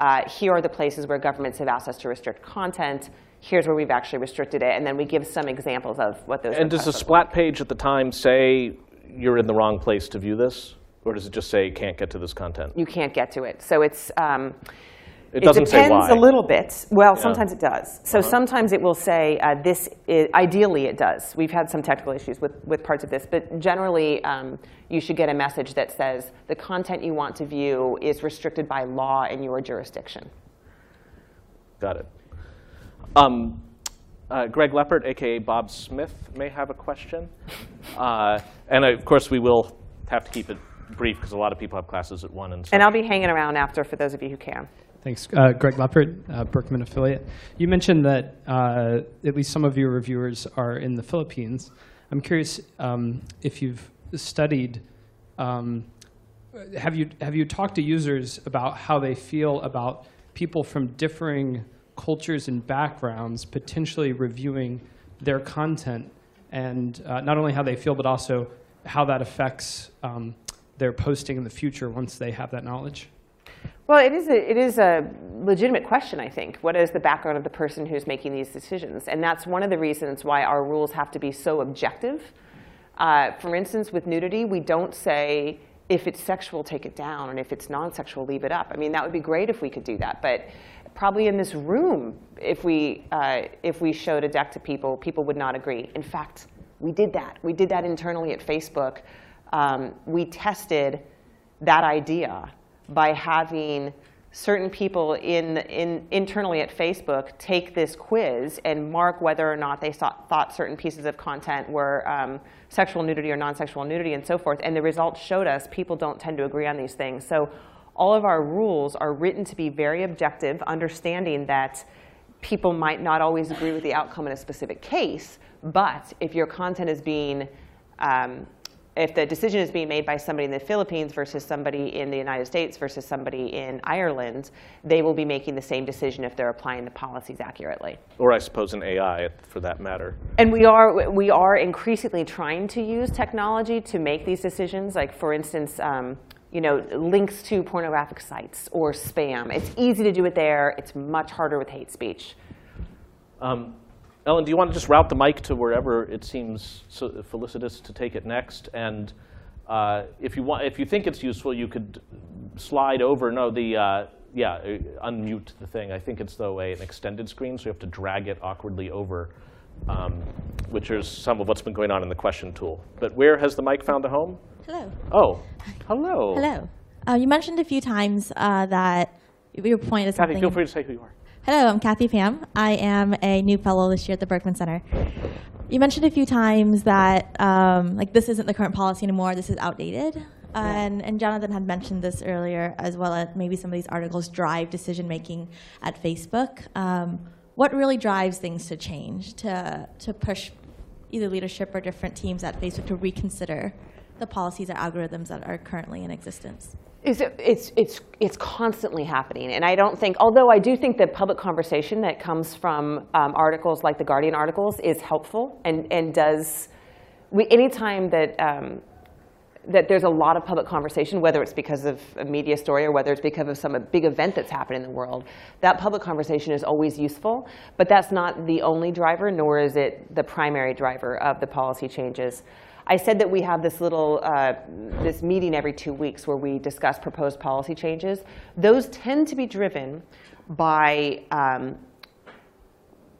uh, here are the places where governments have asked us to restrict content. Here's where we've actually restricted it, and then we give some examples of what those. And does the look like. splat page at the time say you're in the wrong place to view this? Or does it just say can't get to this content? You can't get to it, so it's. Um, It doesn't say depends why. a little bit. Well, sometimes it does. So Uh-huh. sometimes it will say uh, this. Is, ideally, it does. We've had some technical issues with, with parts of this, but generally, um, you should get a message that says the content you want to view is restricted by law in your jurisdiction. Got it. Um, uh, Greg Leppert, AKA Bob Smith, may have a question. Uh, and of course, we will have to keep it brief because a lot of people have classes at 1 and so And I'll be hanging around after for those of you who can. Thanks. Uh, Greg Leppert, uh, Berkman affiliate. You mentioned that uh, at least some of your reviewers are in the Philippines. I'm curious um, if you've studied, um, have, you, have you talked to users about how they feel about people from differing cultures and backgrounds potentially reviewing their content and uh, not only how they feel, but also how that affects um, their posting in the future once they have that knowledge? Well, it is, a, it is a legitimate question, I think. What is the background of the person who's making these decisions? And that's one of the reasons why our rules have to be so objective. Uh, for instance, with nudity, we don't say, if it's sexual, take it down, and if it's non sexual, leave it up. I mean, that would be great if we could do that. But probably in this room, if we, uh, if we showed a deck to people, people would not agree. In fact, we did that. We did that internally at Facebook. Um, we tested that idea by having certain people in, in, internally at Facebook take this quiz and mark whether or not they thought, thought certain pieces of content were um, sexual nudity or non-sexual nudity and so forth. And the results showed us people don't tend to agree on these things. So all of our rules are written to be very objective, understanding that people might not always agree with the outcome in a specific case, but if your content is being um, if the decision is being made by somebody in the Philippines versus somebody in the United States versus somebody in Ireland, they will be making the same decision if they're applying the policies accurately. Or I suppose an AI for that matter. And we are, we are increasingly trying to use technology to make these decisions. Like, for instance, um, you know, links to pornographic sites or spam. It's easy to do it there. It's much harder with hate speech. Um, Ellen, do you want to just route the mic to wherever it seems so felicitous to take it next? And uh, if you want, if you think it's useful, you could slide over. No, the uh, yeah, uh, unmute the thing. I think it's though a, an extended screen, so you have to drag it awkwardly over, um, which is some of what's been going on in the question tool. But where has the mic found a home? Hello. Oh, hello. Hello. Uh, you mentioned a few times uh, that your point is Kathy, something. feel free to say who you are. Hello, I'm Kathy Pham. I am a new fellow this year at the Berkman Center. You mentioned a few times that um, like this isn't the current policy anymore. This is outdated. And, and Jonathan had mentioned this earlier, as well as maybe some of these articles drive decision making at Facebook. Um, what really drives things to change, to, to push either leadership or different teams at Facebook to reconsider the policies or algorithms that are currently in existence? It's, it's, it's, it's constantly happening. And I don't think, although I do think the public conversation that comes from um, articles like the Guardian articles is helpful and, and does we, anytime that, um, that there's a lot of public conversation, whether it's because of a media story or whether it's because of some big event that's happened in the world, that public conversation is always useful. But that's not the only driver, nor is it the primary driver of the policy changes. I said that we have this little uh, this meeting every two weeks where we discuss proposed policy changes. Those tend to be driven by um,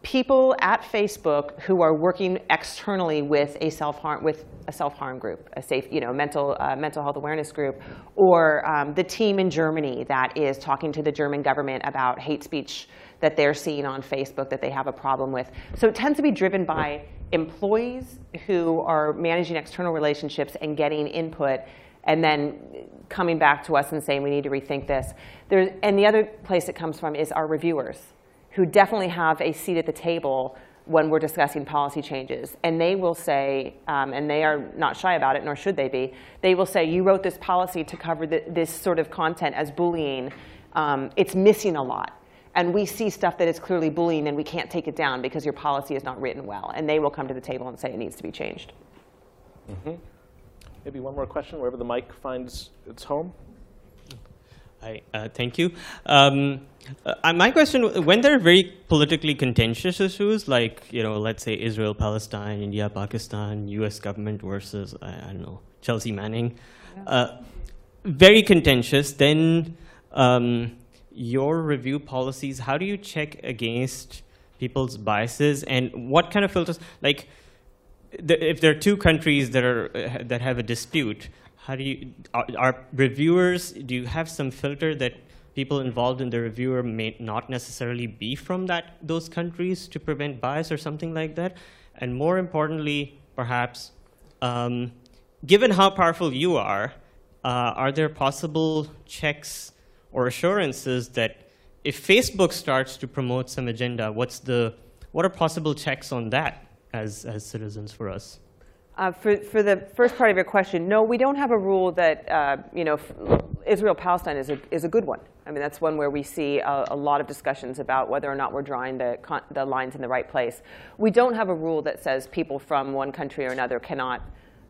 people at Facebook who are working externally with a self-harm with a self-harm group, a safe, you know, mental uh, mental health awareness group, or um, the team in Germany that is talking to the German government about hate speech that they're seeing on Facebook that they have a problem with. So it tends to be driven by employees who are managing external relationships and getting input and then coming back to us and saying we need to rethink this. And the other place it comes from is our reviewers who definitely have a seat at the table when we're discussing policy changes. And they will say, um, and they are not shy about it, nor should they be, they will say, you wrote this policy to cover the, this sort of content as bullying. Um, it's missing a lot. And we see stuff that is clearly bullying and we can't take it down because your policy is not written well. And they will come to the table and say it needs to be changed. Maybe one more question, wherever the mic finds its home. Hi, uh, thank you. Um, uh, my question: When there are very politically contentious issues, like you know, let's say Israel, Palestine, India, Pakistan, U.S. government versus I, I don't know Chelsea Manning, uh, very contentious. Then um, your review policies, how do you check against people's biases, and what kind of filters? Like, if there are two countries that are that have a dispute, how do you are, are reviewers? Do you have some filter that people involved in the reviewer may not necessarily be from that those countries to prevent bias or something like that? And more importantly, perhaps, um, given how powerful you are, uh, are there possible checks or assurances that if Facebook starts to promote some agenda, what's the what are possible checks on that as as citizens for us? Uh, for, for the first part of your question, no, we don't have a rule that, uh, you know, Israel-Palestine is a, is a good one. I mean, that's one where we see a, a lot of discussions about whether or not we're drawing the, the lines in the right place. We don't have a rule that says people from one country or another cannot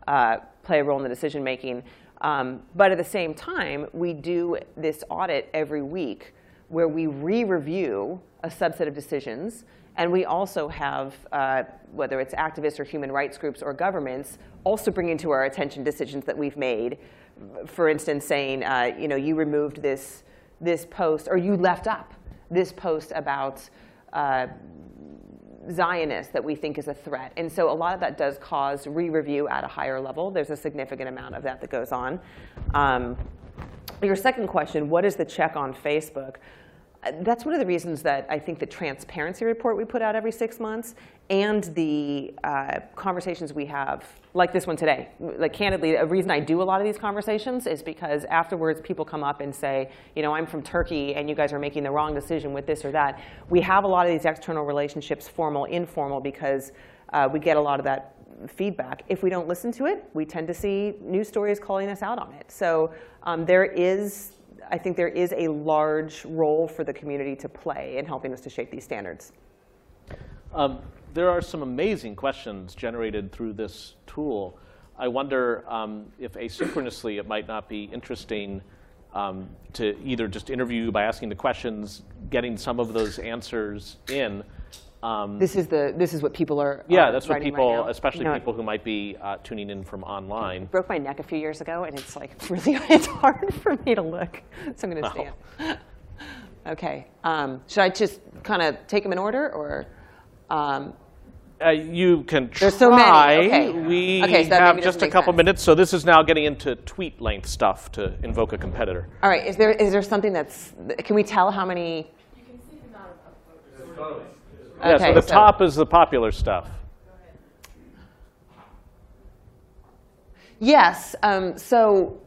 uh, play a role in the decision making. Um, but at the same time, we do this audit every week where we re-review a subset of decisions and we also have, uh, whether it's activists or human rights groups or governments, also bringing to our attention decisions that we've made. For instance, saying, uh, you know, you removed this, this post, or you left up this post about uh, Zionists that we think is a threat. And so a lot of that does cause re-review at a higher level. There's a significant amount of that that goes on. Um, your second question, what is the check on Facebook? That's one of the reasons that I think the transparency report we put out every six months and the uh, conversations we have, like this one today, like candidly, a reason I do a lot of these conversations is because afterwards people come up and say, you know, I'm from Turkey and you guys are making the wrong decision with this or that. We have a lot of these external relationships, formal, informal, because uh, we get a lot of that feedback. If we don't listen to it, we tend to see news stories calling us out on it. So um, there is I think there is a large role for the community to play in helping us to shape these standards. Um, there are some amazing questions generated through this tool. I wonder um, if asynchronously it might not be interesting um, to either just interview you by asking the questions, getting some of those answers in, um, this is the this is what people are. Yeah, that's what people, right especially you know, people who might be uh, tuning in from online. Broke my neck a few years ago, and it's like really it's hard for me to look. So I'm going to stand. Oh. okay. Um, should I just kind of take them in order, or? Um, uh, you can try. There's so many. Okay. We okay, so have just a couple sense. minutes, so this is now getting into tweet length stuff to invoke a competitor. All right. Is there is there something that's? Can we tell how many? Yeah, so the so- top is the popular stuff. Yes. Um, so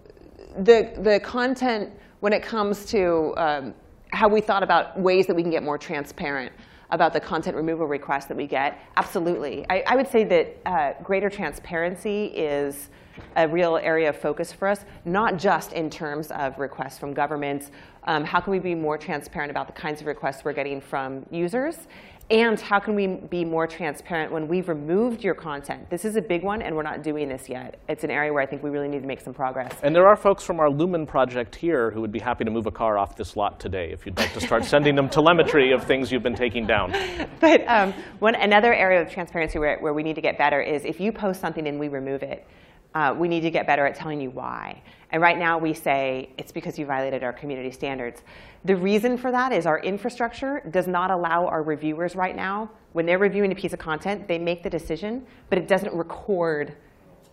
the the content when it comes to um, how we thought about ways that we can get more transparent about the content removal requests that we get, absolutely. I, I would say that uh, greater transparency is a real area of focus for us, not just in terms of requests from governments. Um, how can we be more transparent about the kinds of requests we're getting from users? And how can we be more transparent when we've removed your content? This is a big one, and we're not doing this yet. It's an area where I think we really need to make some progress. And there are folks from our Lumen project here who would be happy to move a car off this lot today if you'd like to start sending them telemetry of things you've been taking down. But um, one, another area of transparency where, where we need to get better is if you post something and we remove it, uh, we need to get better at telling you why. And right now we say it's because you violated our community standards. The reason for that is our infrastructure does not allow our reviewers right now, when they're reviewing a piece of content, they make the decision, but it doesn't record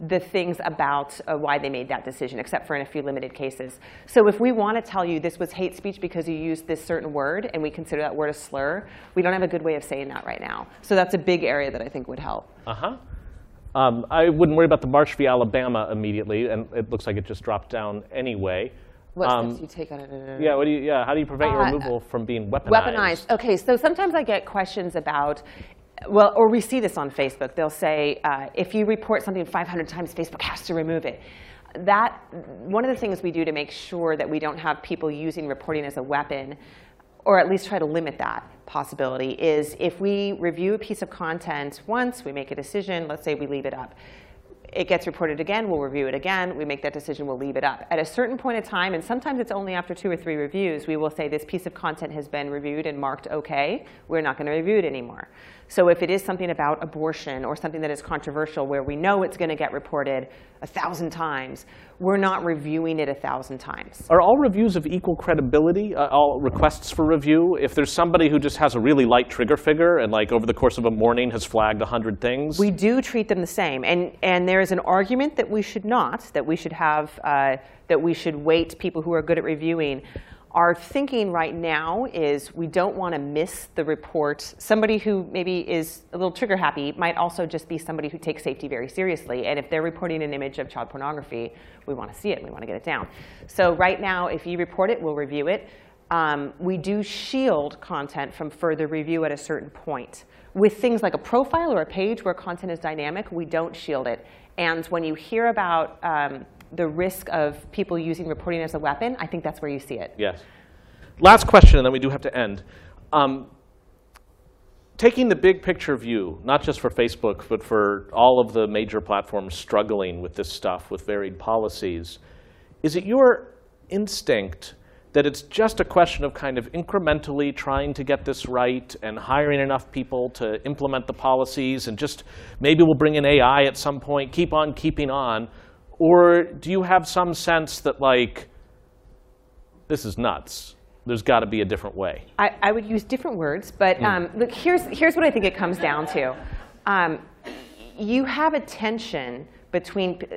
the things about uh, why they made that decision, except for in a few limited cases. So if we want to tell you this was hate speech because you used this certain word and we consider that word a slur, we don't have a good way of saying that right now. So that's a big area that I think would help. Uh-huh. Um, I wouldn't worry about the Marsh v. Alabama immediately, and it looks like it just dropped down anyway. What Um, steps do you take on it? Yeah, what do you, yeah, how do you prevent your Uh, removal from being weaponized? Weaponized. Okay, so sometimes I get questions about, well, or we see this on Facebook. They'll say, uh, if you report something 500 times, Facebook has to remove it. That one of the things we do to make sure that we don't have people using reporting as a weapon, or at least try to limit that possibility, is if we review a piece of content once, we make a decision. Let's say we leave it up it gets reported again, we'll review it again, we make that decision, we'll leave it up. At a certain point in time, and sometimes it's only after two or three reviews, we will say this piece of content has been reviewed and marked OK, we're not going to review it anymore. So if it is something about abortion or something that is controversial where we know it's going to get reported a thousand times, we're not reviewing it a thousand times. Are all reviews of equal credibility? Uh, all requests for review? If there's somebody who just has a really light trigger figure and like over the course of a morning has flagged a 100 things? We do treat them the same, and and there is an argument that we should not, that we should have, uh, that we should weight people who are good at reviewing. Our thinking right now is we don't want to miss the report. Somebody who maybe is a little trigger happy might also just be somebody who takes safety very seriously. And if they're reporting an image of child pornography, we want to see it we want to get it down. So right now, if you report it, we'll review it. Um, we do shield content from further review at a certain point. With things like a profile or a page where content is dynamic, we don't shield it. And when you hear about um, the risk of people using reporting as a weapon, I think that's where you see it. Yes. Last question, and then we do have to end. Um, taking the big picture view, not just for Facebook, but for all of the major platforms struggling with this stuff with varied policies, is it your instinct that it's just a question of kind of incrementally trying to get this right and hiring enough people to implement the policies and just maybe we'll bring in AI at some point, keep on keeping on? Or do you have some sense that, like, this is nuts? There's got to be a different way. I, I would use different words, but um, look, here's, here's what I think it comes down to. Um, you have a tension between p-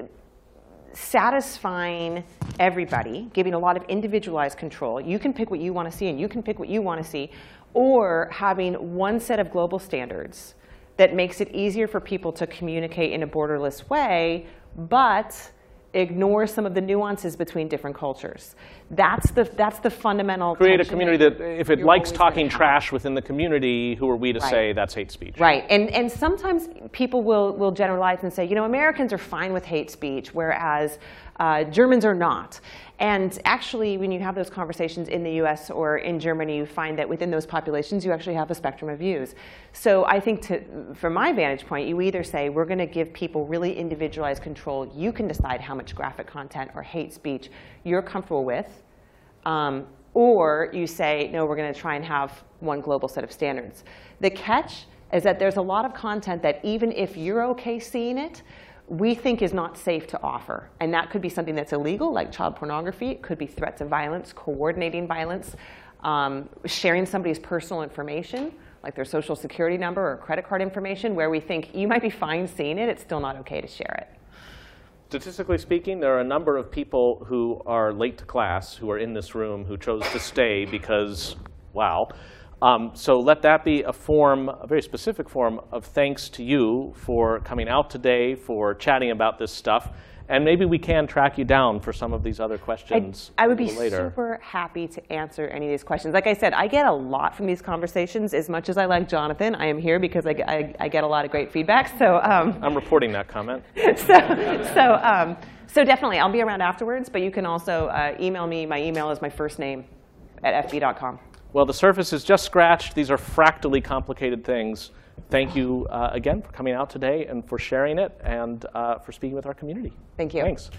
satisfying everybody, giving a lot of individualized control. You can pick what you want to see, and you can pick what you want to see, or having one set of global standards that makes it easier for people to communicate in a borderless way, but ignore some of the nuances between different cultures. That's the, that's the fundamental Create a community that, if it likes talking trash within the community, who are we to Right. say that's hate speech? Right, and, and sometimes people will, will generalize and say, you know, Americans are fine with hate speech, whereas uh, Germans are not. And actually, when you have those conversations in the US or in Germany, you find that within those populations, you actually have a spectrum of views. So I think, to, from my vantage point, you either say, we're going to give people really individualized control. You can decide how much graphic content or hate speech you're comfortable with. Um, or you say, no, we're going to try and have one global set of standards. The catch is that there's a lot of content that even if you're okay seeing it, we think is not safe to offer. And that could be something that's illegal, like child pornography. It could be threats of violence, coordinating violence, um, sharing somebody's personal information, like their social security number or credit card information, where we think you might be fine seeing it, it's still not okay to share it. Statistically speaking, there are a number of people who are late to class who are in this room who chose to stay because, wow. Um, so let that be a form, a very specific form of thanks to you for coming out today, for chatting about this stuff. And maybe we can track you down for some of these other I, questions I would a be later. super happy to answer any of these questions. Like I said, I get a lot from these conversations. As much as I like Jonathan, I am here because I get a lot of great feedback. So, um, I'm reporting that comment. so, so, um, so definitely, I'll be around afterwards. But you can also uh, email me. My email is my first name at fb.com. Well, the surface is just scratched. These are fractally complicated things. Thank you uh, again for coming out today and for sharing it and uh, for speaking with our community. Thank you. Thanks.